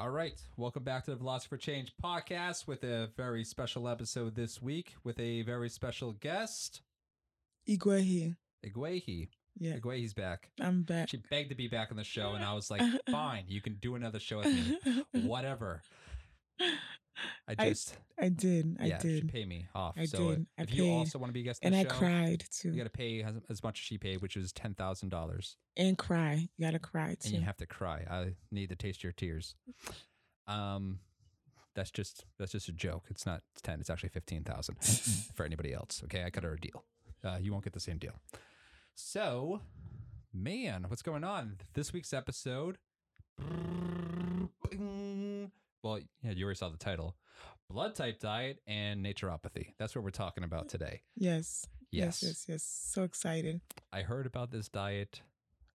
All right. Welcome back to the Philosopher Change podcast with a very special episode this week with a very special guest, Igwehi. Igwehi. Yeah, Igwehi's back. I'm back. She begged to be back on the show, and I was like, fine, you can do another show with me. Whatever. I I just, I did. I yeah, she did. paid me off. I so did. I if you also want to be a guest And I show, cried too. you got to pay as, as much as she paid, which was $10,000. and cry. You gotta cry too. and you have to cry. I need to taste your tears. Um, that's just that's just a joke. It's not ten. It's actually fifteen thousand for anybody else. Okay, I cut her a deal. Uh, you won't get the same deal. So, man, what's going on? This week's episode. Well, yeah, you already saw the title. Blood type diet and naturopathy. That's what we're talking about today. yes. Yes. Yes. Yes. Yes. So excited. I heard about this diet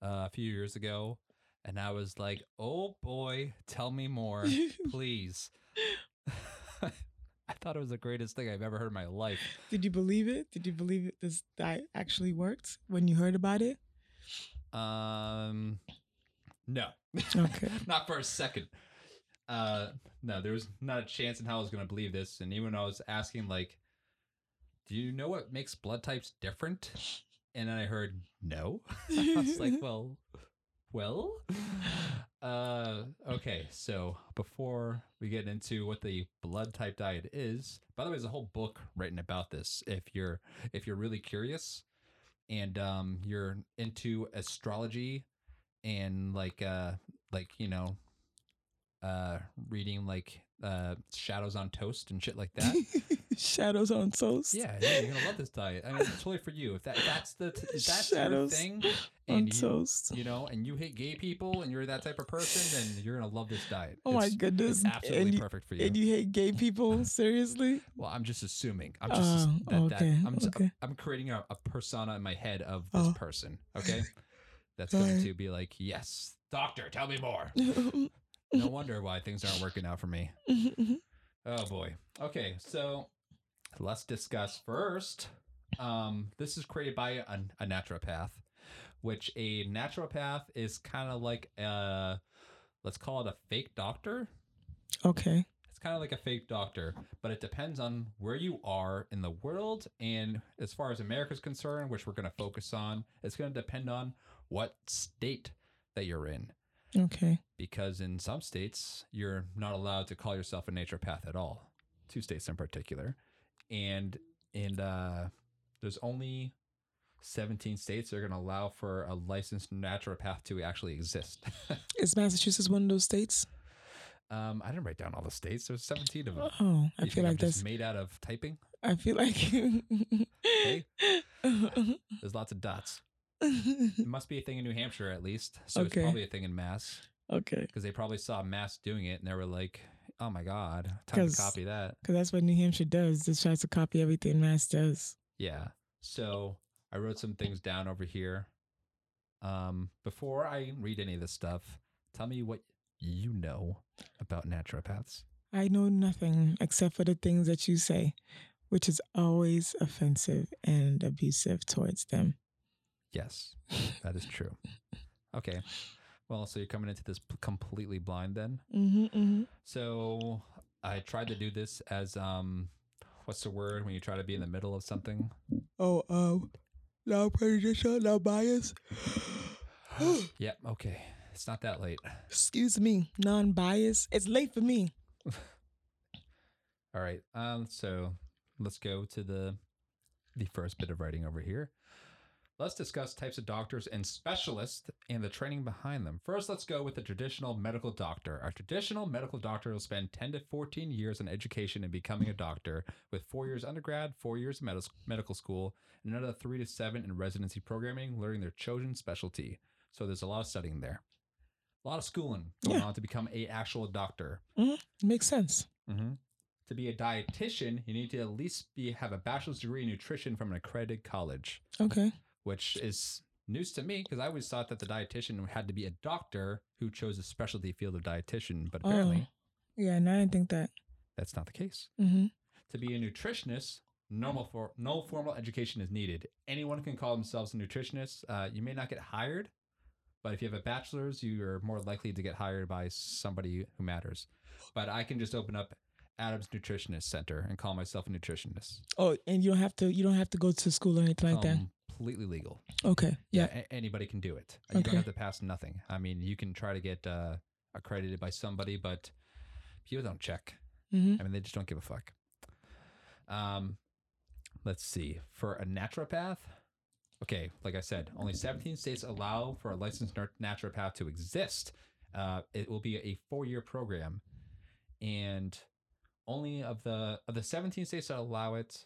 uh, a few years ago, and I was like, "Oh boy, tell me more, please." I thought it was the greatest thing I've ever heard in my life. Did you believe it? Did you believe it? This diet actually worked when you heard about it? Um, no, Okay. not for a second. Uh, no, there was not a chance in hell I was going to believe this. And even when I was asking, like, "Do you know what makes blood types different?" and then I heard no. I was like, well, well, uh, okay. So before we get into what the blood type diet is, by the way, there's a whole book written about this. If you're if you're really curious and um, you're into astrology and like uh like you know uh reading like uh shadows on toast and shit like that Shadows on toast. yeah, yeah, you're gonna love this diet. I mean, it's totally for you. If that if that's the if that's your Shadows thing, On and you, toast. you know, and you hate gay people, and you're that type of person, then you're gonna love this diet. Oh my goodness. It's absolutely and you, perfect for you. And you hate gay people? Seriously? well, I'm just assuming. I'm just Oh, that, that okay, I'm, just, okay. I'm creating a, a persona in my head of this Oh. person. Okay, that's going to be like, yes, doctor, tell me more. No wonder why things aren't working out for me. Oh boy. Okay, so let's discuss first. Um, this is created by a, a naturopath, which a naturopath is kind of like a, let's call it a fake doctor. okay. It's kind of like a fake doctor, but it depends on where you are in the world. And as far as America's concerned, which we're going to focus on, it's going to depend on what state that you're in Okay. because in some states you're not allowed to call yourself a naturopath at all two states in particular and and uh there's only 17 states that are going to allow for a licensed naturopath to actually exist Is Massachusetts one of those states? um i didn't write down all the states there's 17 of them Oh, I You feel I'm like just that's. made out of typing I feel like. there's lots of dots it must be a thing in new hampshire at least so Okay. it's probably a thing in mass okay, because they probably saw mass doing it and they were like oh my god time to copy that because that's what New Hampshire does. Just tries to copy everything Mass does. Yeah. So I wrote some things down over here. Um, before I read any of this stuff, tell me what you know about naturopaths. I know nothing except for the things that you say, which is always offensive and abusive towards them. Yes, that is true. Okay. Well, so you're coming into this completely blind then. Mm-hmm, mm-hmm. So I tried to do this as um, what's the word when you try to be in the middle of something? Oh, um, no prejudicial, no bias. Yep. Okay. It's not that late. Excuse me, non-bias. It's late for me. All right. Um. So let's go to the the first bit of writing over here. Let's discuss types of doctors and specialists and the training behind them. First, let's go with the traditional medical doctor. Our traditional medical doctor will spend 10 to 14 years in education and becoming a doctor, with four years undergrad, four years medis- medical school, and another three to seven in residency programming, learning their chosen specialty. So there's a lot of studying there, a lot of schooling going Yeah. on to become a actual doctor. Makes sense. Mm-hmm. To be a dietitian, you need to at least be have a bachelor's degree in nutrition from an accredited college, Okay. Which is news to me because I always thought that the dietitian had to be a doctor who chose a specialty field of dietitian, but apparently Yeah, and I didn't think that. that's not the case. Mm-hmm. To be a nutritionist, normal for no formal education is needed. Anyone can call themselves a nutritionist. Uh, you may not get hired, But if you have a bachelor's, you're more likely to get hired by somebody who matters. But I can just open up Adam's Nutritionist Center and call myself a nutritionist. Oh, and you don't have to. You don't have to go to school or anything like that. Completely legal. Okay. Yeah, Yeah. a- anybody can do it. You Okay. don't have to pass nothing. I mean, you can try to get uh, accredited by somebody, but people don't check. hmm I mean, they just don't give a fuck. Um, let's see. For a naturopath, okay, like I said, only 17 states allow for a licensed naturopath to exist. Uh, it will be a four-year program, and only of the of the 17 states that allow it,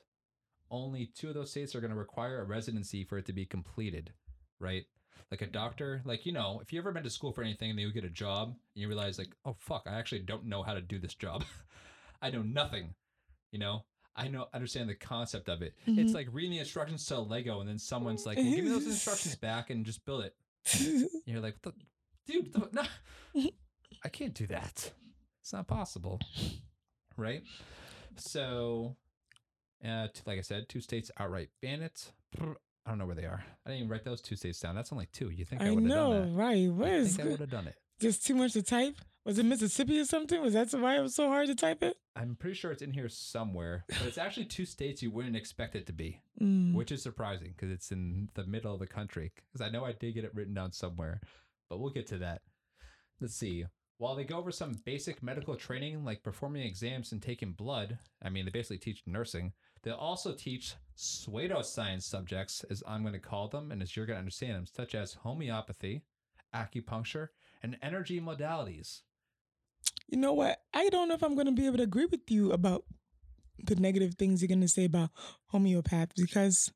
only two of those states are going to require a residency for it to be completed, right? Like a doctor, like you know, if you ever been to school for anything and then you get a job and you realize like, oh fuck, I actually don't know how to do this job. I know nothing. You know, I know understand the concept of it. It's Mhm. like reading the instructions to a Lego and then someone's like, well, give me those instructions back and just build it. You're like, what the, dude, the, no, I can't do that. It's not possible, right? So, uh, t- like I said, two states outright ban it. I don't know where they are. I didn't even write those two states down. That's only two. You think I, I would have done right? that? What I is think I would have done it. just too much to type? Was it Mississippi or something? Was that why it was so hard to type it? I'm pretty sure it's in here somewhere, but it's actually two states you wouldn't expect it to be, Mm. which is surprising because it's in the middle of the country. Because I know I did get it written down somewhere, but we'll get to that. Let's see. While they go over some basic medical training like performing exams and taking blood, I mean, they basically teach nursing, they'll also teach pseudoscience subjects, as I'm going to call them, and as you're going to understand them, such as homeopathy, acupuncture, and energy modalities. You know what? I don't know if I'm going to be able to agree with you about the negative things you're going to say about homeopaths because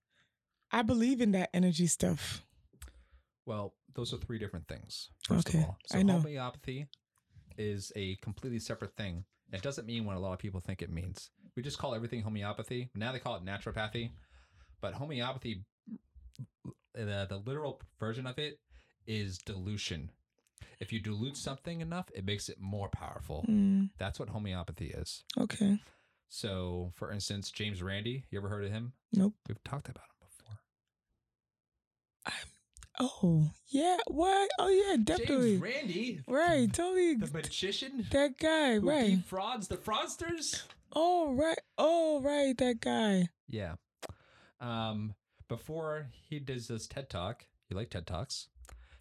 I believe in that energy stuff. Well, those are three different things. First Okay, of all, so I know. homeopathy is a completely separate thing. It doesn't mean what a lot of people think it means. We just call everything homeopathy. Now they call it naturopathy, but homeopathy, the the literal version of it, is dilution. If you dilute something enough, it makes it more powerful. Mm, That's what homeopathy is. okay. So, for instance, James Randi, you ever heard of him? Nope. We've talked about him before. Oh, yeah. What? Oh, yeah, definitely. James Randi, Right. Totally. the magician. That guy. Right. Frauds the fraudsters. Oh, right. Oh, right. That guy. Yeah. Um, before he does this TED talk, you like TED talks,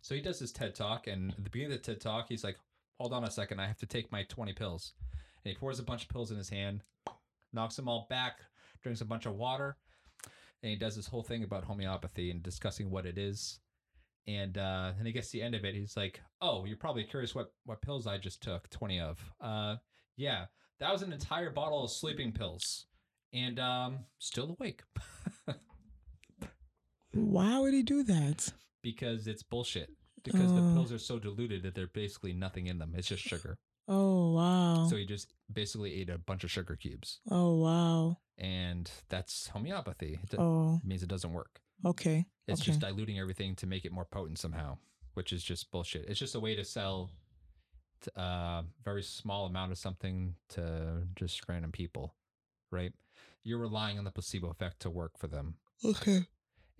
so he does his TED talk, and at the beginning of the TED talk, he's like, "Hold on a second, I have to take my twenty pills," and he pours a bunch of pills in his hand, knocks them all back, drinks a bunch of water, and he does this whole thing about homeopathy and discussing what it is. And uh, then he gets to the end of it. He's like, "Oh, you're probably curious what what pills I just took. Twenty of. Uh, yeah, that was an entire bottle of sleeping pills, and um, still awake Why would he do that? because it's bullshit. Because the Oh. pills are so diluted that they're basically nothing in them. It's just sugar. Oh, wow. So he just basically ate a bunch of sugar cubes, oh, wow. and that's homeopathy. It, Oh, it means it doesn't work. okay. It's okay. just diluting everything to make it more potent somehow, which is just bullshit. It's just a way to sell a very small amount of something to just random people, right? You're relying on the placebo effect to work for them. okay.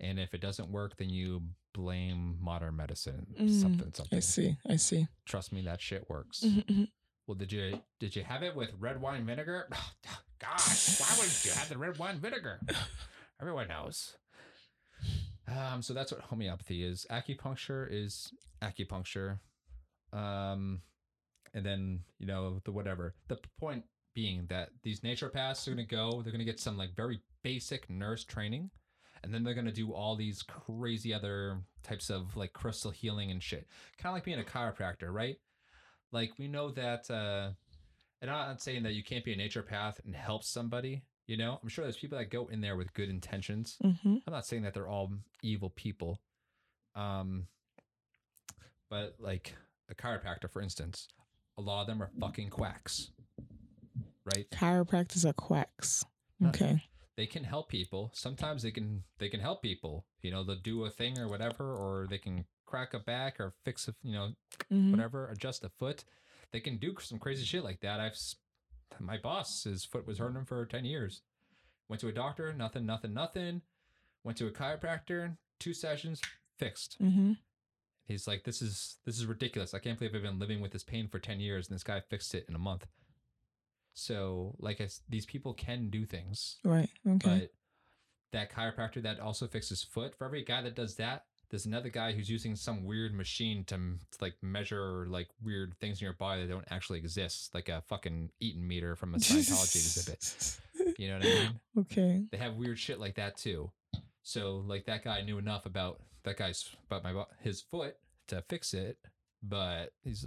And if it doesn't work, then you blame modern medicine, Mm, something, I see. I see. Trust me, that shit works. Mhm, mhm. Well, did you did you have it with red wine vinegar? Gosh, why would you have the red wine vinegar? Everyone knows. Um, so that's what homeopathy is. Acupuncture is acupuncture. Um, and then you know the whatever. The point being that these naturopaths are gonna go. They're gonna get some like very basic nurse training, and then they're gonna do all these crazy other types of like crystal healing and shit. Kind of like being a chiropractor, right? Like we know that. uh and I'm not saying that you can't be a naturopath and help somebody. You know, I'm sure there's people that go in there with good intentions. Mhm. I'm not saying that they're all evil people. Um, but like a chiropractor, for instance, a lot of them are fucking quacks, right? Chiropractors are quacks. Okay. They can help people. Sometimes they can they can help people. You know, they'll do a thing or whatever, or they can crack a back or fix a you know Mhm. whatever, adjust a foot. They can do some crazy shit like that. I've my boss, his foot was hurting him for ten years. Went to a doctor, nothing, nothing, nothing. Went to a chiropractor, two sessions, fixed. Mhm. He's like, this is this is ridiculous. I can't believe I've been living with this pain for ten years, and this guy fixed it in a month. So, like, I these people can do things, Right. Okay. but that chiropractor that also fixes foot for every guy that does that there's another guy who's using some weird machine to, to like measure like weird things in your body that don't actually exist like a fucking E-meter from a scientology exhibit you know what i mean okay. they have weird shit like that too so like that guy knew enough about that guy's about my his foot to fix it but he's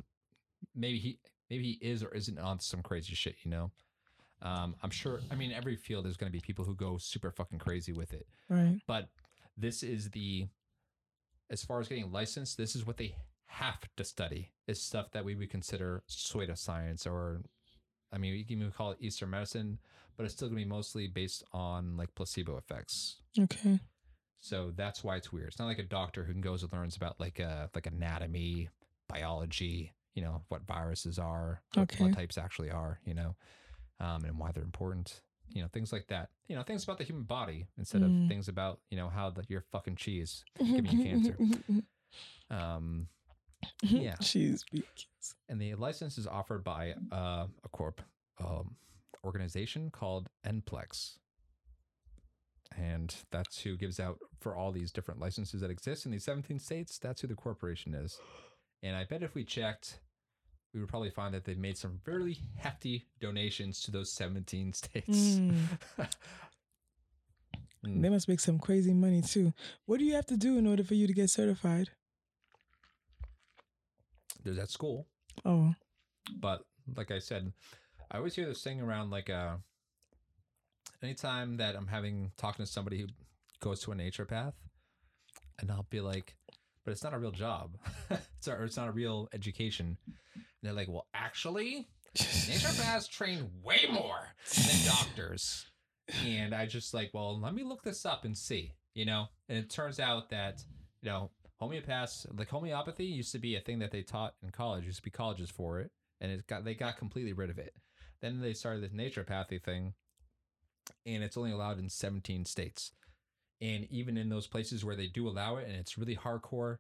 maybe he maybe he is or isn't on some crazy shit you know um, I'm sure. I mean, every field there's going to be people who go super fucking crazy with it Right. but this is the as far as getting licensed this is what they have to study is stuff that we would consider pseudoscience or i mean you can even call it eastern medicine but it's still going to be mostly based on like placebo effects Okay. so that's why it's weird it's not like a doctor who goes and learns about like uh like anatomy biology you know what viruses are what Okay. blood types actually are you know um, and why they're important you know things like that you know things about the human body instead Mm. of things about you know how the, your fucking cheese giving you cancer um Yeah. Cheese beaks. and the license is offered by uh, a corp um, organization called nplex and that's who gives out for all these different licenses that exist in these 17 states that's who the corporation is and i bet if we checked we would probably find that they've made some fairly hefty donations to those 17 states Mm. Mm. They must make some crazy money too. What do you have to do in order for you to get certified? there's that school Oh. but like I said, I always hear this thing around like uh anytime that I'm having talking to somebody who goes to a naturopath and I'll be like, but it's not a real job. it's or it's not a real education. And they're like, well, actually, naturopaths train way more than doctors. And I just like, well, let me look this up and see, you know? And it turns out that, you know, homeopaths, like homeopathy used to be a thing that they taught in college, used to be colleges for it. And it got, they got completely rid of it. Then they started this naturopathy thing and it's only allowed in 17 states. And even in those places where they do allow it and it's really hardcore,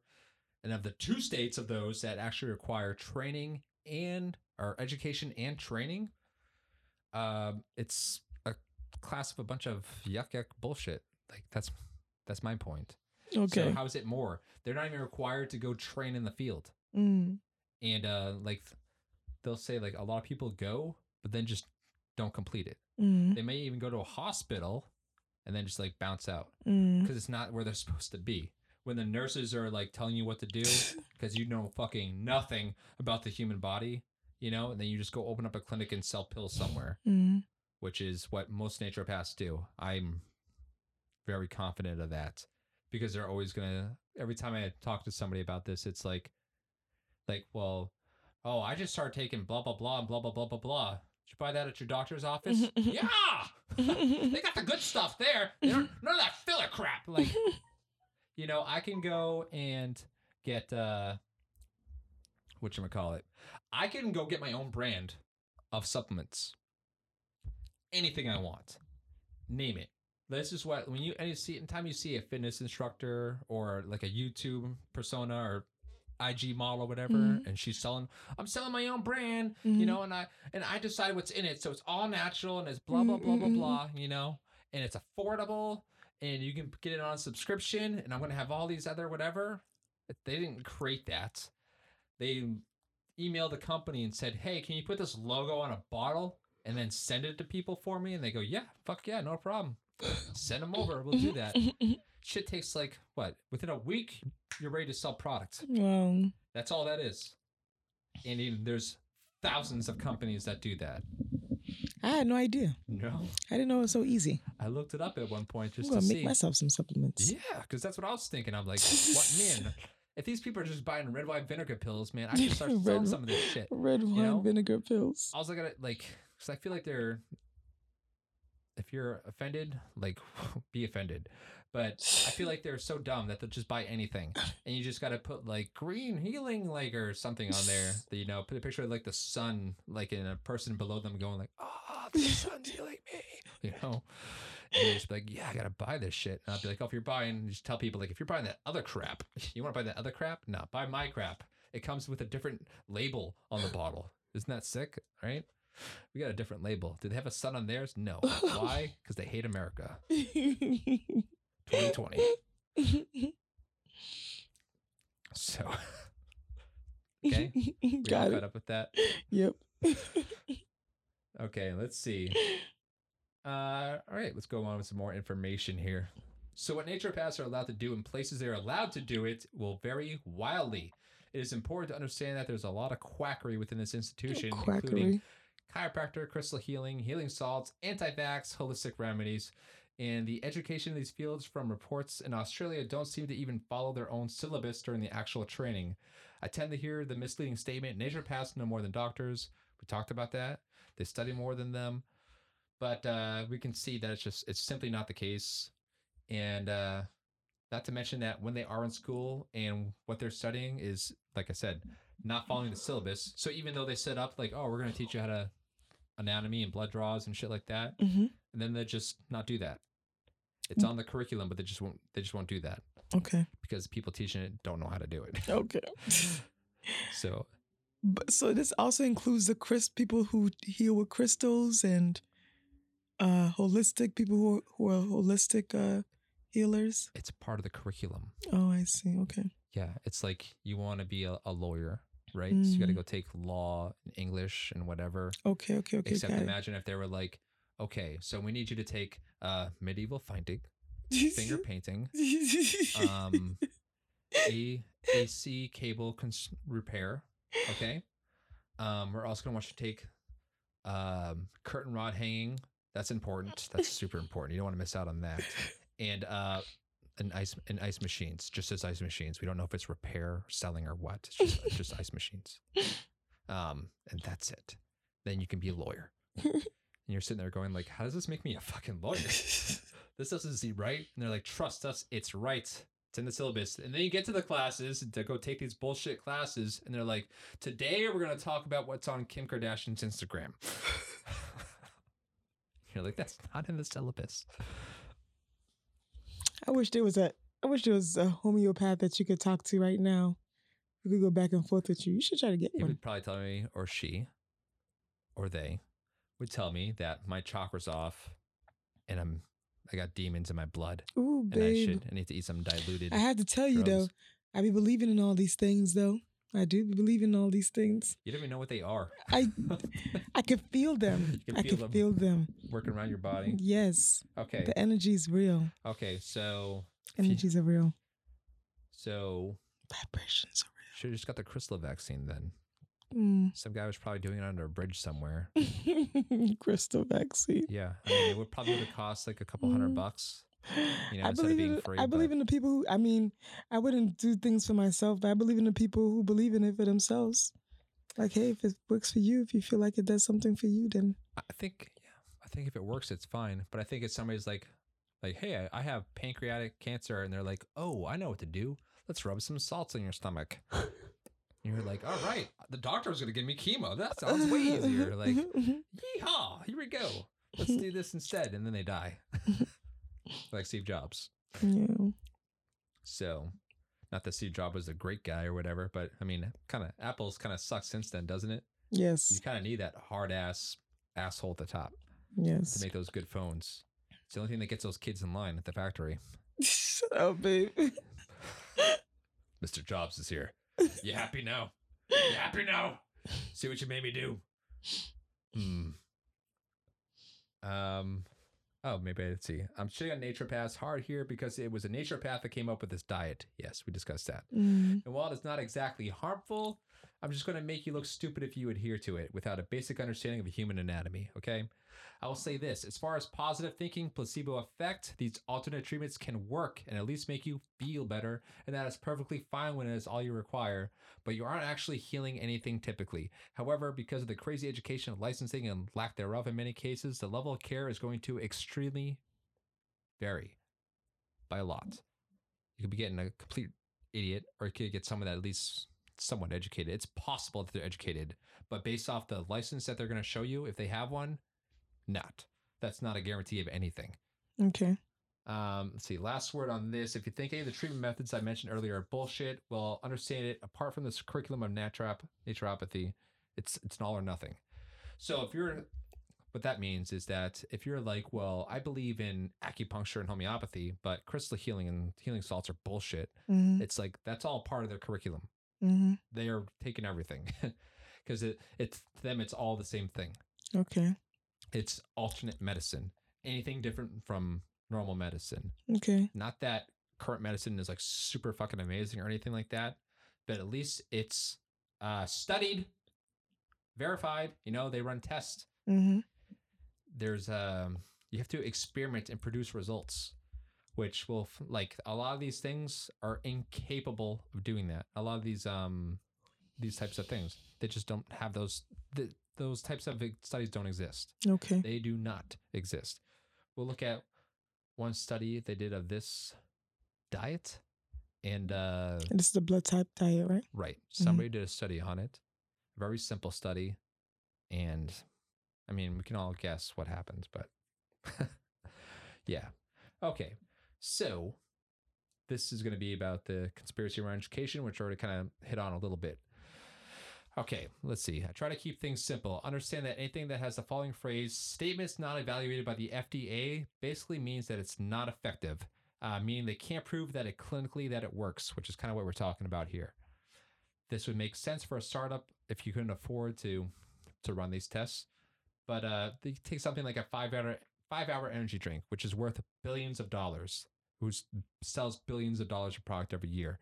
and of the two states of those that actually require training and or education and training, um, it's a class of a bunch of yuck yuck bullshit. Like that's that's my point. Okay. So how is it more? They're not even required to go train in the field. mm. And uh like they'll say like a lot of people go, but then just don't complete it. Mm. They may even go to a hospital and then just like bounce out Mm. because it's not where they're supposed to be. When the nurses are like telling you what to do because you know fucking nothing about the human body, you know, and then you just go open up a clinic and sell pills somewhere, Mm. which is what most naturopaths do. I'm very confident of that because they're always gonna. Every time I talk to somebody about this, it's like, like, well, oh, I just started taking blah blah blah and blah blah blah blah blah. Did you buy that at your doctor's office? yeah, they got the good stuff there. They don't, none of that filler crap. Like, you know, I can go and get uh what you call it. I can go get my own brand of supplements. Anything I want. Name it. This is what when you any see anytime you see a fitness instructor or like a YouTube persona or IG model or whatever, Mhm. and she's selling, I'm selling my own brand, Mhm. you know, and I and I decide what's in it, so it's all natural and it's blah blah blah blah Mm, mm, mm, blah, you know, and it's affordable, and you can get it on a subscription, and I'm gonna have all these other whatever. They didn't create that. They emailed the company and said, "Hey, can you put this logo on a bottle and then send it to people for me?" And they go, "Yeah, fuck yeah, no problem. Send them over. We'll do that." Shit takes like what? Within a week, you're ready to sell product. That's all that is. And even there's thousands of companies that do that. I had no idea. No, I didn't know it was so easy. I looked it up at one point I'm just gonna make see. myself some supplements. Yeah, because that's what I was thinking. I'm like, what man? If these people are just buying red wine vinegar pills, man, I should start selling some of this shit. Red wine know? vinegar pills. I was looking at like, because I feel like they're. If you're offended, like, be offended. But I feel like they're so dumb that they'll just buy anything, and you just got to put like green healing, like or something on there. That you know, put a picture of like the sun, like in a person below them, going like, ah, "Ah, the sun's healing me," you know. And they just be like, yeah, I gotta buy this shit. And I'll be like, oh, if you're buying, just tell people like, if you're buying that other crap, you want to buy that other crap? No, buy my crap. It comes with a different label on the bottle. Isn't that sick? Right? We got a different label. Do they have a sun on theirs? No. Why? Because they hate America. 2020. So, okay, we all Got caught up with that. Yep. Okay, let's see. Uh, all right, let's go on with some more information here. So, what naturopaths are allowed to do in places they're allowed to do it will vary wildly. It is important to understand that there's a lot of quackery within this institution, including chiropractor, crystal healing, healing salts, anti-vax, holistic remedies. And the education in these fields from reports in Australia don't seem to even follow their own syllabus during the actual training. I tend to hear the misleading statement naturopaths know more than doctors. We talked about that. They study more than them. But uh, we can see that it's just it's simply not the case. And uh, not to mention that when they are in school and what they're studying is, like I said, not following the syllabus. So even though they set up like, oh, we're going to teach you how to anatomy and blood draws and shit like that, hmm and then they just not do that. It's on the curriculum, but they just won't. They just won't do that Okay. because people teaching it don't know how to do it. Okay. So But, so this also includes the Chris people who heal with crystals and uh holistic people who are, who are holistic uh healers. it's part of the curriculum. Oh, I see. Okay. Yeah, it's like you want to be a, a lawyer, right? So you got to Mhm. go take law and English and whatever. Okay. Okay. Okay. Except it. imagine if they were like, okay, so we need you to take uh, medieval finding, finger painting, um, a AC cable cons- repair. Okay. Um, we're also gonna want you to take um, curtain rod hanging. That's important. That's super important. You don't want to miss out on that. And uh, an ice and ice machines, just as ice machines. We don't know if it's repair, selling, or what. It's just it's just ice machines. Um, and that's it. Then you can be a lawyer. And you're sitting there going like, how does this make me a fucking lawyer? this doesn't seem right. And they're like, trust us, it's right. It's in the syllabus. And then you get to the classes to go take these bullshit classes, and they're like, today we're gonna talk about what's on Kim Kardashian's Instagram. You're like, that's not in the syllabus. I wish there was a. I wish there was a homeopath that you could talk to right now. Who could go back and forth with you. You should try to get He one. would probably tell me, or she, or they, would tell me that my chakra's off, and I'm I got demons in my blood, Ooh, and I babe. should I need to eat some diluted. I have to tell you though, drugs. I be believing in all these things though. I do believe in all these things. You don't even know what they are. I I can feel them. You can I feel can them. feel them. Working around your body. Yes. Okay. The energy is real. Okay. So If you- are real. so Vibrations are real. should have just got the crystal vaccine then. Are Some guy was probably doing it under a bridge somewhere. Crystal vaccine. Yeah. I mean, it would probably would have cost like a couple hundred Mm. bucks. You know, I believe being in, free, I believe in the people who I mean, I wouldn't do things for myself, but I believe in the people who believe in it for themselves. Like, hey, if it works for you, if you feel like it does something for you, then I think yeah, I think if it works, it's fine. But I think if somebody's like, like, hey, I, I have pancreatic cancer, and they're like, oh, I know what to do. Let's rub some salts in your stomach. And you're like, all right, the doctor was gonna give me chemo. That sounds way easier. Mm-hmm, like, mm-hmm, mm-hmm. yeehaw, here we go. Let's do this instead, and then they die, like Steve Jobs. yeah. So, not that Steve Jobs was a great guy or whatever, but I mean, kind of Apple's kind of sucked since then, doesn't it? Yes. You kind of need that hard ass asshole at the top. Yes. to make those good phones. It's the only thing that gets those kids in line at the factory. Shut up, babe. Mr. Jobs is here. You happy now? You happy now? See what you made me do. Hmm. Um. Oh, maybe let's see. I'm shitting on naturopaths hard here because it was a naturopath that came up with this diet. Yes, we discussed that. Mm. And while it's not exactly harmful, I'm just going to make you look stupid if you adhere to it without a basic understanding of human anatomy, okay? I will say this as far as positive thinking, placebo effect, these alternate treatments can work and at least make you feel better, and that is perfectly fine when it is all you require, but you aren't actually healing anything typically. However, because of the crazy education, licensing, and lack thereof in many cases, the level of care is going to extremely vary by a lot. You could be getting a complete idiot, or you could get someone that at least somewhat educated. It's possible that they're educated, but based off the license that they're going to show you, if they have one, not. That's not a guarantee of anything. Okay. Um, let's see. Last word on this. If you think any of the treatment methods I mentioned earlier are bullshit, well, understand it. Apart from this curriculum of naturop- naturopathy, it's it's an all or nothing. So if you're, what that means is that if you're like, well, I believe in acupuncture and homeopathy, but crystal healing and healing salts are bullshit. Mm-hmm. It's like that's all part of their curriculum. Mm-hmm. They are taking everything because it it's to them it's all the same thing. Okay. It's alternate medicine. Anything different from normal medicine. Okay. Not that current medicine is like super fucking amazing or anything like that, but at least it's uh, studied, verified. You know, they run tests. Mm-hmm. There's um, you have to experiment and produce results, which will like a lot of these things are incapable of doing that. A lot of these um, these types of things they just don't have those. Th- those types of studies don't exist. Okay. They do not exist. We'll look at one study they did of this diet. And uh This is the blood type diet, right? right, somebody did a study on it. Very simple study. And I mean, we can all guess what happens, but yeah. Okay. So this is going to be about the conspiracy around education, which I already kind of hit on a little bit. Okay, let's see. I try to keep things simple. Understand that anything that has the following phrase, statements not evaluated by the FDA, basically means that it's not effective, uh, meaning they can't prove that it clinically that it works, which is kind of what we're talking about here. This would make sense for a startup if you couldn't afford to to run these tests. But uh, they take something like a five hour five hour energy drink, which is worth billions of dollars, who sells billions of dollars of product every year.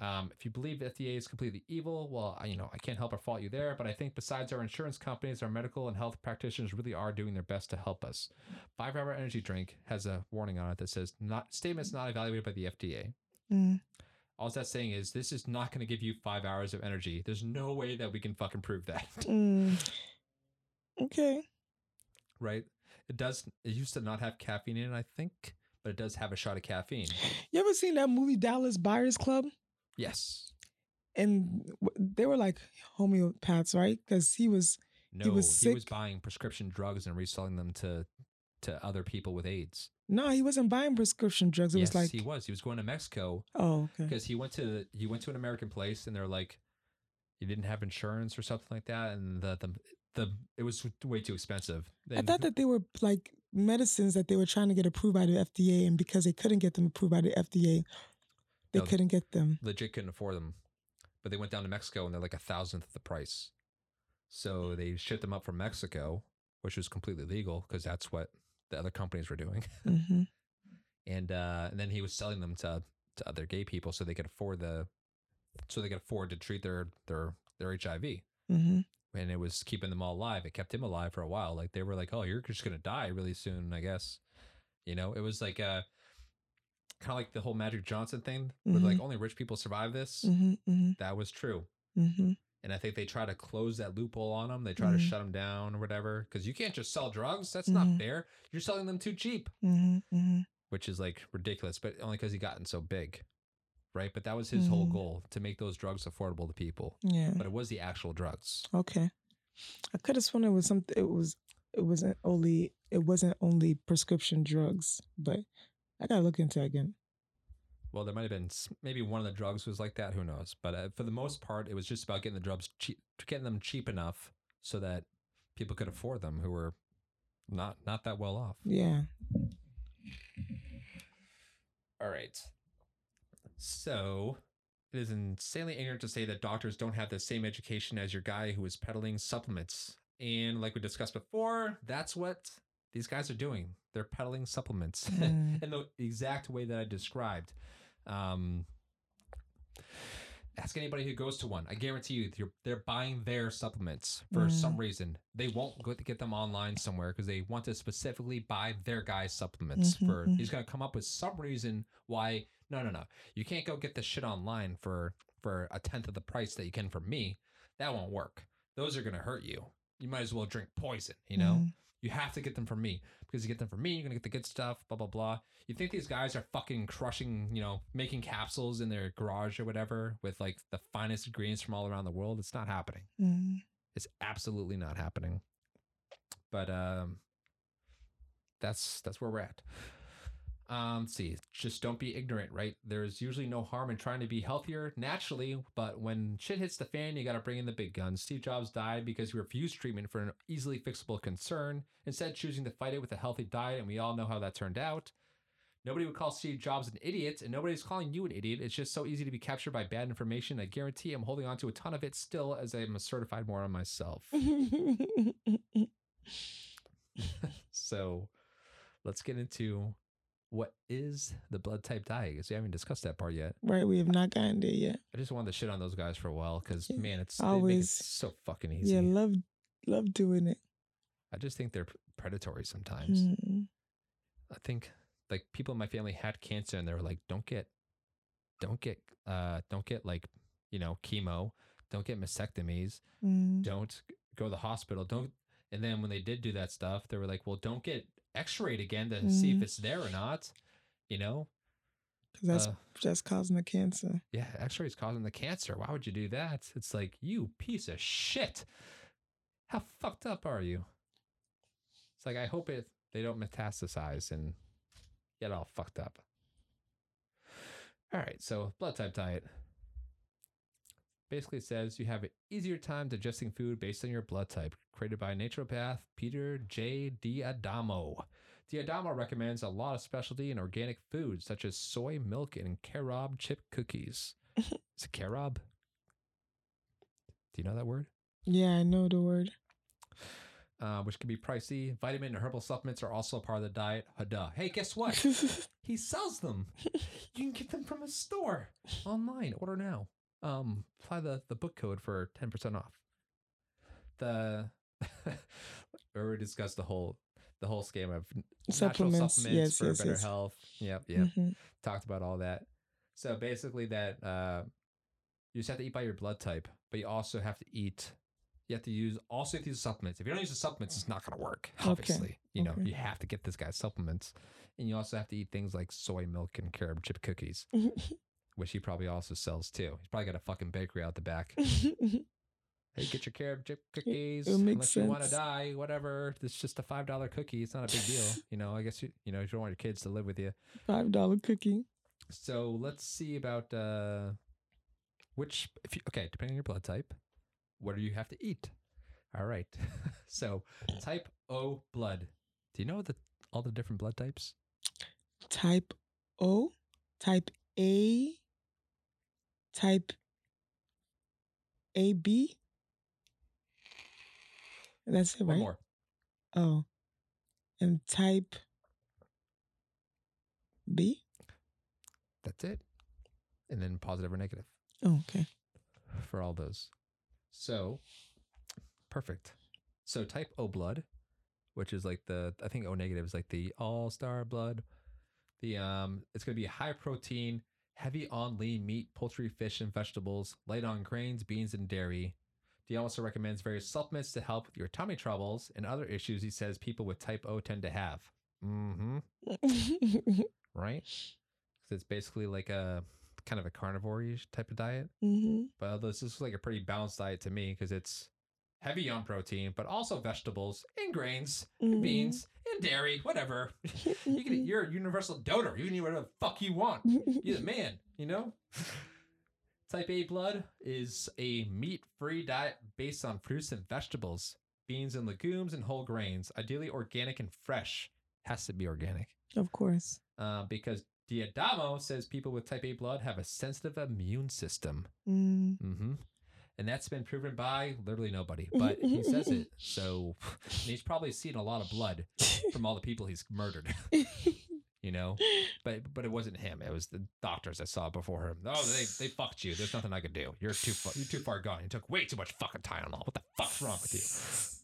Um, if you believe the FDA is completely evil, well, I, you know, I can't help or fault you there, but I think besides our insurance companies, our medical and health practitioners really are doing their best to help us. Five Hour Energy Drink has a warning on it that says not statements not evaluated by the FDA. Mm. All that's saying is this is not going to give you five hours of energy. There's no way that we can fucking prove that, Mm. Okay. right? It does. It used to not have caffeine in it, I think, but it does have a shot of caffeine. You ever seen that movie Dallas Buyers Club? Yes. And they were like homeopaths, right? Because he was. No, He was he was buying prescription drugs and reselling them to to other people with AIDS. No, he wasn't buying prescription drugs. It yes, was like. he was. He was going to Mexico Oh, okay. because he went to he went to an American place and they're like, he didn't have insurance or something like that, and the the the it was way too expensive. I thought that they were like medicines that they were trying to get approved by the FDA, and because they couldn't get them approved by the FDA, they No. couldn't get them. legit couldn't afford them, but they went down to Mexico and they're like a thousandth of the price. So they shipped them up from Mexico, which was completely legal because that's what the other companies were doing. hmm and uh, and then he was selling them to to other gay people so they could afford the so they could afford to treat their their their HIV. hmm And it was keeping them all alive. It kept him alive for a while. Like they were like, "Oh, you're just gonna die really soon, I guess." You know, it was like uh kind of like the whole Magic Johnson thing, where like only rich people survive this. hmm hmm That was true. hmm And I think they try to close that loophole on them. They try to Mhm. shut them down or whatever. Because you can't just sell drugs. That's not fair. You're selling them too cheap which is like ridiculous, but only because he gotten so big, right? But that was his whole Mhm. goal to make those drugs affordable to people. Yeah. But it was the actual drugs. Okay. I could have sworn it was something. It was. It wasn't only. It wasn't only prescription drugs, but I gotta look into it again. Well, there might have been maybe one of the drugs was like that. Who knows? But uh, for the most part, it was just about getting the drugs cheap, getting them cheap enough so that people could afford them who were not not that well off. Yeah. All right. So it is insanely ignorant to say that doctors don't have the same education as your guy who is peddling supplements. And like we discussed before, that's what these guys are doing. They're peddling supplements Mm. in the exact way that I described. Um, ask anybody who goes to one. I guarantee you, they're, they're buying their supplements for Mm. some reason. They won't go to get them online somewhere because they want to specifically buy their guy's supplements. Mhm, For he's going to come up with some reason why. No, no, no. You can't go get this shit online for for a tenth of the price that you can from me. That won't work. Those are going to hurt you. You might as well drink poison. You know. Mhm. You have to get them from me because you get them from me, you're gonna get the good stuff. Blah blah blah. You think these guys are fucking crushing, you know, making capsules in their garage or whatever with like the finest ingredients from all around the world? It's not happening. Mhm. It's absolutely not happening. But um, that's that's where we're at. Um, let's see, just don't be ignorant, right? There's usually no harm in trying to be healthier naturally, but when shit hits the fan, you got to bring in the big guns. Steve Jobs died because he refused treatment for an easily fixable concern, instead choosing to fight it with a healthy diet, and we all know how that turned out. Nobody would call Steve Jobs an idiot, and nobody's calling you an idiot. It's just so easy to be captured by bad information. I guarantee I'm holding on to a ton of it still, as I'm a certified moron myself. so let's get into what is the blood type diet because we haven't discussed that part yet. right, we have not gotten there yet. I just wanted to shit on those guys for a while because Yeah, man, it's they make it always. so fucking easy. Yeah, love love doing it. I just think they're predatory sometimes. Mm. I think like people in my family had cancer and they were like, don't get, don't get, uh, don't get like, you know, chemo, don't get mastectomies, Mm. don't go to the hospital, don't. And then when they did do that stuff, they were like, well, don't get x-rayed again to see if Mhm. it's there or not. You know because that's Uh, just causing the cancer. yeah, x-rays causing the cancer. Why would you do that? It's like, you piece of shit. How fucked up are you? It's like, I hope it, they don't metastasize and get all fucked up. All right, so blood type diet. Basically, says you have an easier time digesting food based on your blood type. Created by naturopath Peter J. D'Adamo. D'Adamo recommends a lot of specialty and organic foods such as soy milk and carob chip cookies. Is it carob? Do you know that word? Yeah, I know the word. Uh, which can be pricey. Vitamin and herbal supplements are also a part of the diet. Hada. Hey, guess what? he sells them. You can get them from his store online. Order now. Um, apply the the book code for ten percent off. The we already discussed the whole the whole scheme of Supplements, supplements yes, for yes, better yes. health. Yep, yep. Mhm. Talked about all that. So basically, that uh, you just have to eat by your blood type, but you also have to eat. You have to use also have to use supplements. If you don't use the supplements, it's not going to work. Okay, Obviously, you know okay. you have to get this guy's supplements, and you also have to eat things like soy milk and carob chip cookies, which he probably also sells too. He's probably got a fucking bakery out the back. Hey, get your carob chip cookies. Unless you want to die, whatever. It's just a five dollar cookie. It's not a big deal. You know, I guess you you know you don't want your kids to live with you. Five dollar cookie. So let's see about uh which if you okay, depending on your blood type, what do you have to eat? All right. so type O blood. Do you know the all the different blood types? Type O, type A, type AB. That's it, right? One more. Oh, and type B. That's it. And then positive or negative Oh, okay. for all those. So perfect. So type O blood, which is like the I think O negative is like the all star blood. The um it's gonna be high protein, heavy on lean meat, poultry, fish, and vegetables, light on grains, beans, and dairy. He also recommends various supplements to help with your tummy troubles and other issues he says people with type O tend to have. Mm-hmm. Right? Because it's basically like a kind of a carnivore type of diet. hmm But this is like a pretty balanced diet to me because it's heavy on protein, but also vegetables and grains, Mm-hmm. and beans dairy, whatever. you can, you're a universal donor. You can eat whatever the fuck you want. You're the man, you know? Type A blood is a meat free diet based on fruits and vegetables, beans and legumes, and whole grains, ideally organic and fresh. Has to be organic. Of course. Uh, because D'Adamo says people with type A blood have a sensitive immune system. Mm. hmm And that's been proven by literally nobody, but he says it. So and he's probably seen a lot of blood from all the people he's murdered, you know. But but it wasn't him. It was the doctors that saw it before him. Oh, they they fucked you. There's nothing I could do. You're too far. You're too far gone. You took way too much fucking Tylenol. What the fuck's wrong with you?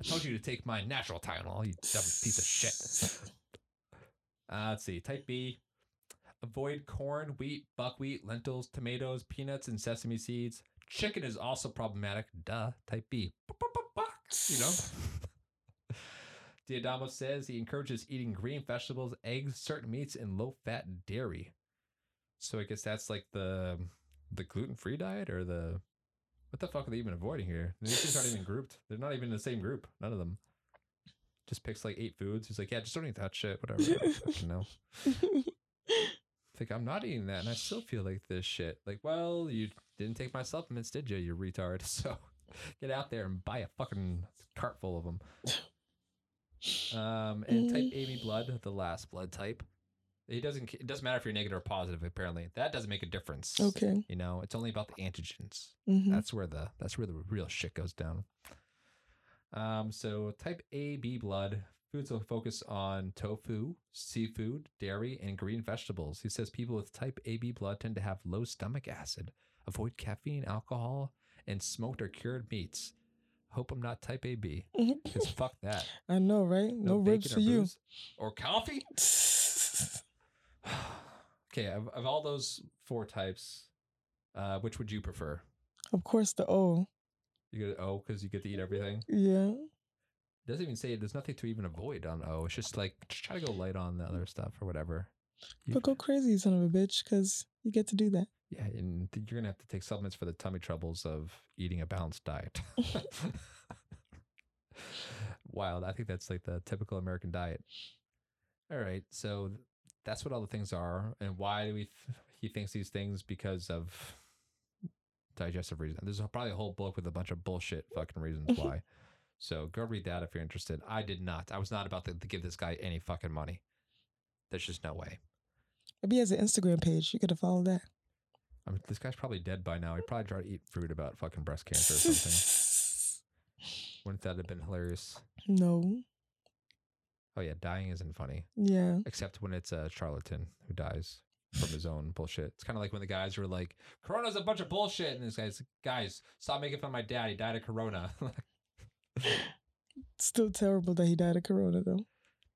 I told you to take my natural Tylenol. You dumb piece of shit. Uh, let's see. Type B. Avoid corn, wheat, buckwheat, lentils, tomatoes, peanuts, and sesame seeds. Chicken is also problematic. Duh. Type B. You know? D'Adamo says he encourages eating green vegetables, eggs, certain meats, and low fat dairy. So I guess that's like the the gluten free diet or the what the fuck are they even avoiding here? These things aren't even grouped. They're not even in the same group. None of them. just picks like eight foods. He's like, yeah, just don't eat that shit. Whatever. Don't know. It's like I'm not eating that, and I still feel like this shit. Like, well, you didn't take my supplements, did you? You retard. So get out there and buy a fucking cart full of them. Um, and type AB blood, the last blood type. It doesn't. It doesn't matter if you're negative or positive. Apparently, that doesn't make a difference. okay. You know, it's only about the antigens. hmm That's where the that's where the real shit goes down. Um, so type A B blood foods will focus on tofu, seafood, dairy, and green vegetables. He says people with type AB blood tend to have low stomach acid, avoid caffeine, alcohol, and smoked or cured meats. Hope I'm not type AB, because fuck that. I know, right? No, ribs bacon for or you. Or coffee. okay, of, of all those four types, uh, which would you prefer? of course, the O. You get O because you get to eat everything. Yeah. It doesn't even say there's nothing to even avoid on O. It's just like just try to go light on the other stuff or whatever. You- But go crazy, son of a bitch, because you get to do that. Yeah, and you're gonna have to take supplements for the tummy troubles of eating a balanced diet. Wild. I think that's like the typical American diet. All right, so that's what all the things are, and why do we? Th- he thinks these things because of digestive reasons. There's probably a whole book with a bunch of bullshit fucking reasons why. So go read that if you're interested. I did not. I was not about to, to give this guy any fucking money. There's just no way. Maybe he has an Instagram page. You could have followed that. I mean, this guy's probably dead by now. He probably tried to eat fruit about fucking breast cancer or something. Wouldn't that have been hilarious? no. Oh yeah, dying isn't funny, Yeah. except when it's a charlatan who dies from his own bullshit. It's kind of like when the guys were like, "Corona's a bunch of bullshit," and this guy's, "Guys, stop making fun of my dad. He died of corona." Still terrible that he died of corona though.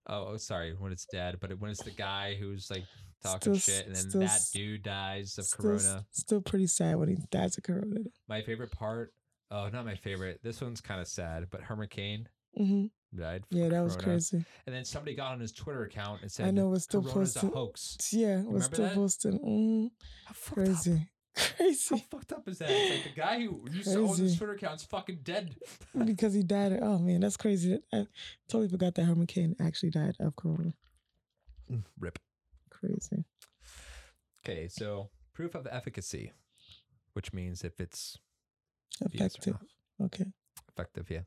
oh, oh, sorry, when it's dead, but when it's the guy who's like talking Still- shit, and then still that dude dies of Still, corona. still pretty sad when he dies of corona. My favorite part. Oh, not my favorite. This one's kind of sad, but Herman Cain mm-hmm. died. from Yeah, that was crazy. And then somebody got on his Twitter account and said, I know it's still Corona's a posted. hoax. Yeah, it was still that? posting. Mm, How fucked up? crazy. How fucked up is that? It's like the guy who used to own his Crazy. Twitter account's fucking dead. because he died. Oh man, that's crazy. I totally forgot that Herman Cain actually died of corona. Rip. Crazy. Okay, so proof of efficacy, which means if it's if yes Effective. Okay. effective, yeah.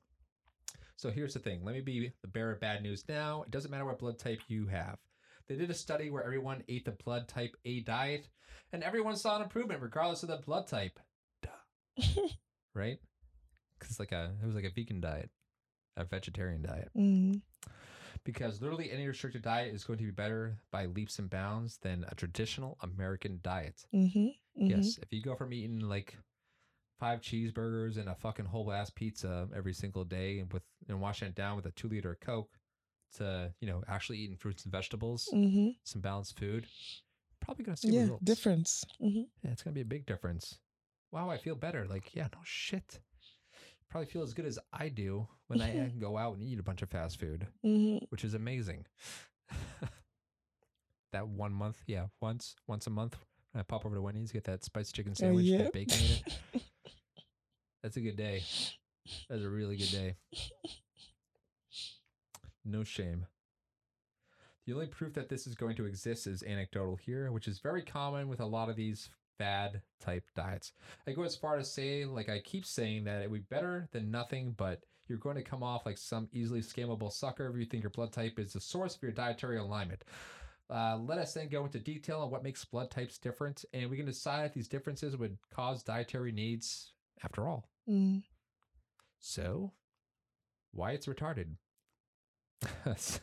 So here's the thing. Let me be the bearer of bad news now. It doesn't matter what blood type you have. They did a study where everyone ate the blood type A diet, and everyone saw an improvement regardless of the blood type. Duh. right? Because like a it was like a vegan diet, a vegetarian diet. Mm, Because literally any restricted diet is going to be better by leaps and bounds than a traditional American diet. mm-hmm, mm-hmm. Yes, if you go from eating like five cheeseburgers and a fucking whole ass pizza every single day and with and washing it down with a two liter of Coke to, you know, actually eating fruits and vegetables, Mm-hmm. some balanced food, probably gonna see Yeah, results. difference. Mm-hmm. Yeah, it's gonna be a big difference. Wow, I feel better. Like, yeah, no shit. Probably feel as good as I do when I go out and eat a bunch of fast food, Mm-hmm. which is amazing. that one month, yeah, once, once a month, I pop over to Wendy's, get that spicy chicken Oh, sandwich, that bacon in it. That's a good day. That's a really good day. No shame. The only proof that this is going to exist is anecdotal here, which is very common with a lot of these fad type diets. I go as far to say, like I keep saying, that it would be better than nothing, but you're going to come off like some easily scammable sucker if you think your blood type is the source of your dietary alignment. Uh, let us then go into detail on what makes blood types different, and we can decide if these differences would cause dietary needs after all. Mm. So, why it's retarded?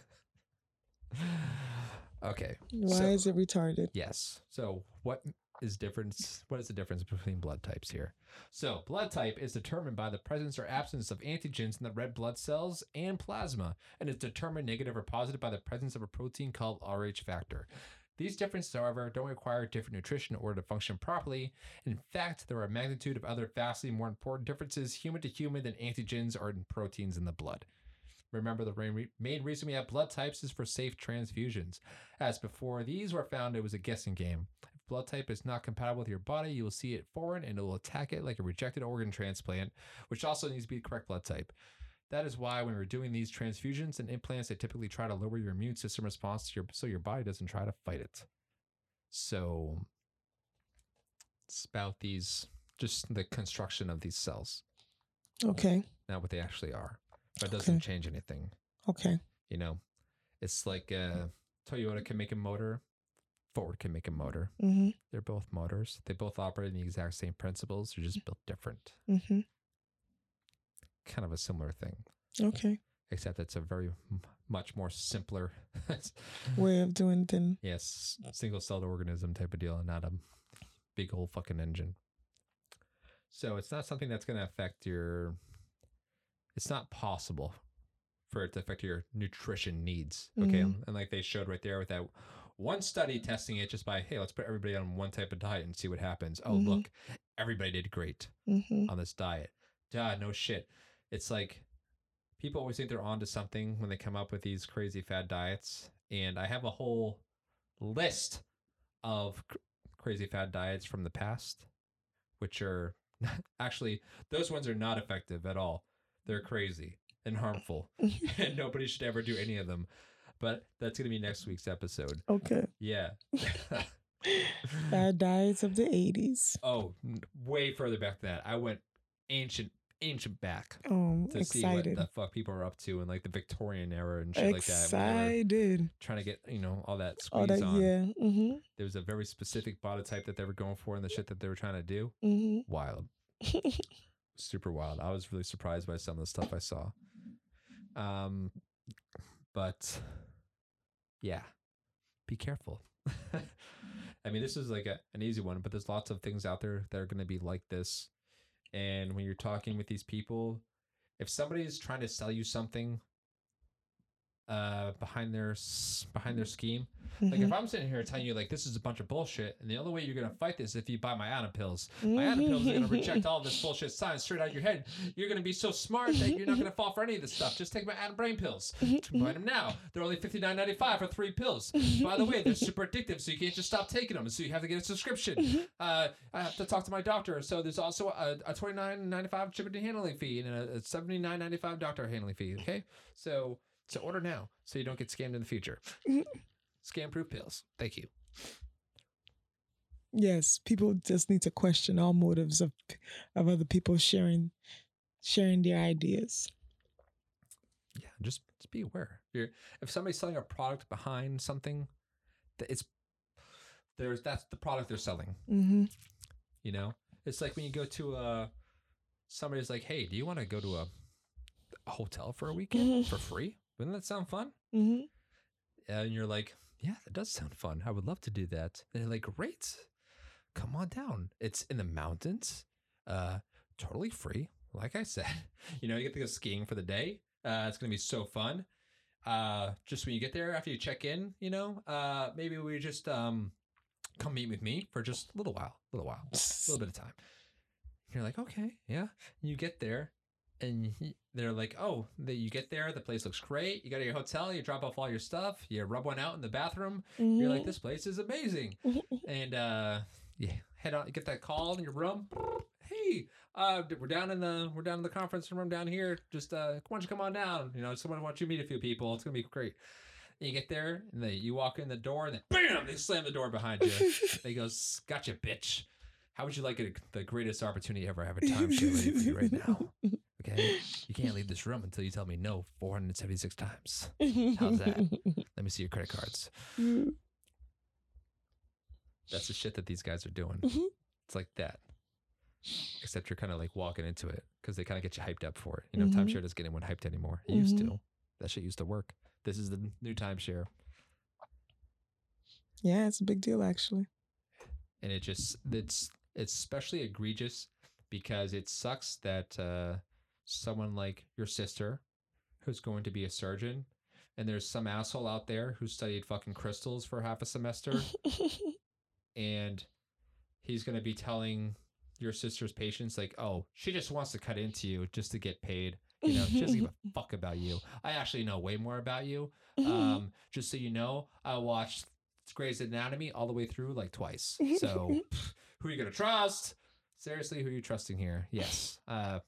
okay. Why so- is it retarded? Yes. So, what is difference? What is the difference between blood types here? So, blood type is determined by the presence or absence of antigens in the red blood cells and plasma, and is determined negative or positive by the presence of a protein called Rh factor. These differences, however, don't require different nutrition in order to function properly. In fact, there are a magnitude of other vastly more important differences human to human than antigens or in proteins in the blood. Remember, the main reason we have blood types is for safe transfusions. As before these were found, it was a guessing game. Blood type is not compatible with your body, you will see it foreign and it will attack it like a rejected organ transplant, which also needs to be the correct blood type. That is why when we're doing these transfusions and implants, they typically try to lower your immune system response to your so your body doesn't try to fight it. So it's about these just the construction of these cells, Okay. not what they actually are. But it doesn't Okay. change anything. Okay. You know, it's like uh, Toyota can make a motor, Ford can make a motor. Mm-hmm. They're both motors. They both operate in the exact same principles. They're just built different. Mm-hmm. Kind of a similar thing, Okay. except it's a very m- much more simpler, Way of doing it yes, single celled organism type of deal, and not a big old fucking engine. So it's not something that's going to affect your. It's not possible for it to affect your nutrition needs. Okay, Mhm. and like they showed right there with that one study testing it just by hey, let's put everybody on one type of diet and see what happens. Oh Mhm. look, everybody did great. Mm-hmm. on this diet. Duh, no shit. It's like people always think they're onto something when they come up with these crazy fad diets. And I have a whole list of cr- crazy fad diets from the past, which are actually, those ones are not effective at all. They're crazy and harmful, and nobody should ever do any of them. But that's going to be next week's episode. Okay. Yeah. Bad diets of the 80s. oh, way further back than that. I went ancient, ancient back. I'm to see what the fuck people are up to in like the Victorian era and shit like that. Excited. trying to get you know all that squeeze that, on. yeah. Mm-hmm. There was a very specific body type that they were going for and the shit that they were trying to do. Mm-hmm. Wild, super wild. I was really surprised by some of the stuff I saw. Um, but yeah, be careful. I mean, this is like a, an easy one, but there's lots of things out there that are going to be like this. And when you're talking with these people, if somebody's trying to sell you something uh behind their behind their scheme. Like if i'm sitting here telling you like this is a bunch of bullshit and the only way you're gonna fight this is if you buy my Adam pills. My Adam pills are gonna reject all this bullshit science straight out of your head. You're gonna be so smart that you're not gonna fall for any of this stuff. Just take my Adam brain pills. Buy them now. They're only $59.95 for three pills. By the way they're super addictive so you can't just stop taking them so you have to get a subscription. Uh, i have to talk to my doctor so there's also a, a $29.95 shipping and handling fee and a, seventy nine ninety five doctor handling fee okay? So so order now so you don't get scammed in the future. Scam proof pills. Thank you. Yes, people just need to question all motives of of other people sharing sharing their ideas. yeah just, just be aware. You're, if somebody's selling a product behind something that it's there's that's the product they're selling. Mm-hmm. you know? It's like when you go to a somebody's like hey do you want to go to a, a hotel for a weekend Mhm. for free wouldn't that sound fun? Mm-hmm. and you're like yeah that does sound fun. I would love to do that. And they're like great. Come on down. It's in the mountains. Uh totally free like i said. You know you get to go skiing for the day. Uh it's gonna be so fun. Uh just when you get there after you check in you know uh maybe we just um come meet with me for just a little while a little while a little bit of time. You're like, okay, yeah. And you get there, and he- they're like, oh, the, you get there, the place looks great. You go to your hotel, you drop off all your stuff, you rub one out in the bathroom. You're like, this place is amazing, and uh, you head out, you get that call in your room. Hey, uh, we're down in the we're down in the conference room down here. Just uh, why don't you come on down? You know, someone wants you to meet a few people. It's gonna be great. And you get there, and they, you walk in the door, and then bam, they slam the door behind you. They goes, "Gotcha, bitch. How would you like it? The greatest opportunity ever. Have a timeshare ready for you right now. Okay, you can't leave this room until you tell me no 476 times. How's that? Let me see your credit cards. That's the shit that these guys are doing. Mhm. It's like that. Except you're kind of like walking into it because they kind of get you hyped up for it. You know, Mhm. timeshare doesn't get anyone hyped anymore. It used Mhm. to. That shit used to work. This is the new timeshare. Yeah, it's a big deal actually. and it just it's it's especially egregious because it sucks that uh someone like your sister who's going to be a surgeon and there's some asshole out there who studied fucking crystals for half a semester and he's going to be telling your sister's patients like oh she just wants to cut into you just to get paid you know she doesn't give a fuck about you i actually know way more about you um just so you know i watched Grey's Anatomy all the way through like twice. So who are you gonna trust? Seriously, who are you trusting here? Yes. Uh,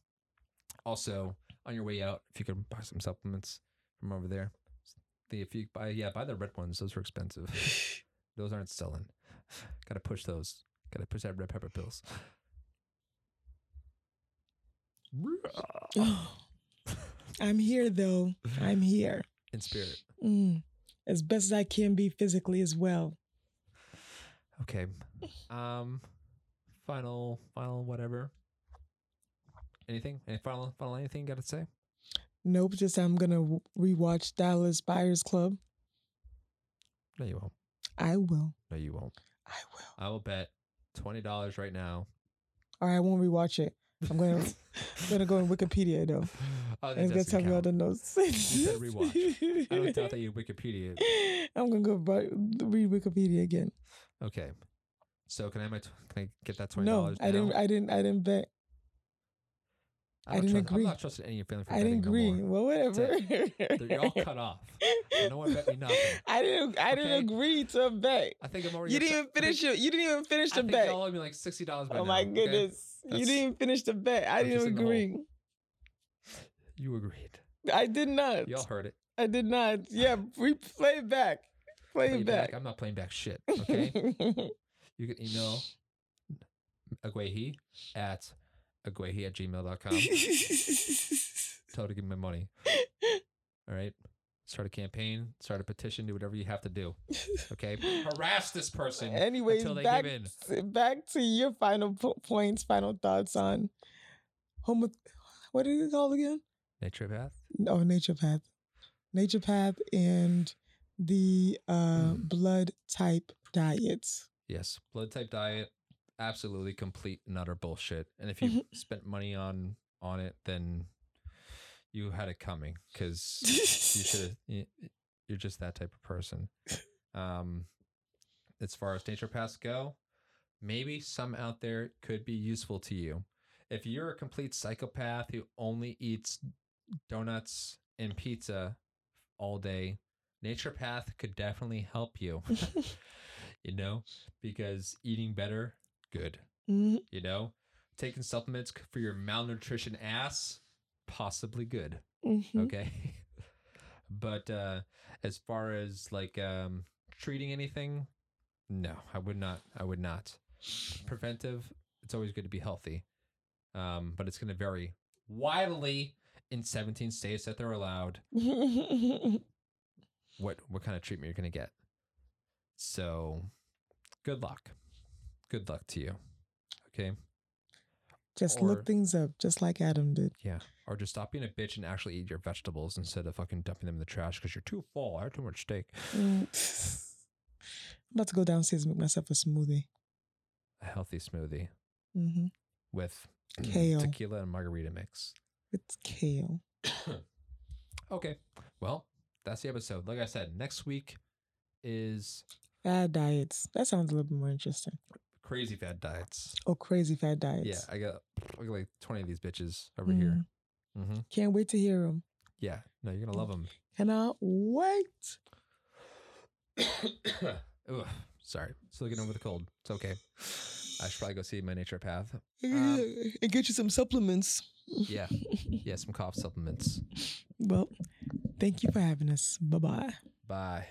also, on your way out, if you could buy some supplements from over there. The if you buy yeah buy the red ones, those are expensive. those aren't selling. Got to push those. Got to push that red pepper pills. I'm here though. I'm here. In spirit. Mm. As best as I can be physically as well. Okay. Um final final whatever. Anything? Any final final anything you got to say? Nope, just I'm gonna rewatch Dallas Buyers Club. No, you won't. I will. No, you won't. I will. I will bet twenty dollars right now. All right, I won't rewatch it. I'm gonna I'm gonna go on Wikipedia though. Oh, it's that's gonna tell me all the notes. You said rewatch. I don't doubt that you Wikipedia. I'm gonna go read Wikipedia again. Okay. So can I have my t- can I get that twenty dollars? No, dollars? I didn't. I didn't. I didn't bet. I didn't trust, agree. I'm not trusting any of your family for I didn't no agree. more. well, whatever. They're all cut off. No one bet me nothing. I didn't. I Okay. didn't agree to a bet. I think I'm already. You didn't even finish your. You didn't even finish I the think bet. y'all owe me like sixty dollars. Oh my goodness! you didn't even finish the bet. I didn't in the hole. agree. You agreed. I did not. Y'all heard it. I did not. Yeah, replay it back. Play, Play it back. back. I'm not playing back shit. Okay. you can email Aguehi at aguehi at gmail.com. Tell her to give me my money. All right. Start a campaign, start a petition, do whatever you have to do. Okay. Harass this person Anyways, until they back give in. back to your final po- points, final thoughts on homo. What is it called again? Naturopath. Oh, naturopath, naturopath, and the uh, Mm. blood type diets. Yes. Blood type diet. Absolutely complete and utter bullshit. And if you spent money on on it, then you had it coming because you should have. You're just that type of person. Um, as far as naturopaths go, maybe some out there could be useful to you. If you're a complete psychopath who only eats donuts and pizza all day, naturopath could definitely help you. you know, because eating better, good. Mhm. You know, taking supplements for your malnutrition ass, possibly good Mhm. okay but uh as far as like um treating anything no i would not i would not preventive it's always good to be healthy um but it's going to vary widely in 17 states that they're allowed what what kind of treatment you're going to get so good luck good luck to you okay just Or- look things up, just like Adam did. yeah or just stop being a bitch and actually eat your vegetables instead of fucking dumping them in the trash because you're too full i had too much steak Mm. I'm about to go downstairs and make myself a smoothie. a healthy smoothie Mm-hmm. with Kale. tequila and margarita mix. It's kale. okay. Well, that's the episode. Like I said, next week is Fad diets. That sounds a little bit more interesting. Crazy fat diets. Oh, crazy fad Yeah, diets. I got, I got like 20 of these bitches over here. hmm Can't wait to hear them. Yeah. No, you're going to love them. Cannot wait. Ugh, sorry. Still getting over the cold. It's okay. I should probably go see my naturopath. Um, and get you some supplements. Yeah. Yeah, some cough supplements. Well, thank you for having us. Bye bye. Bye.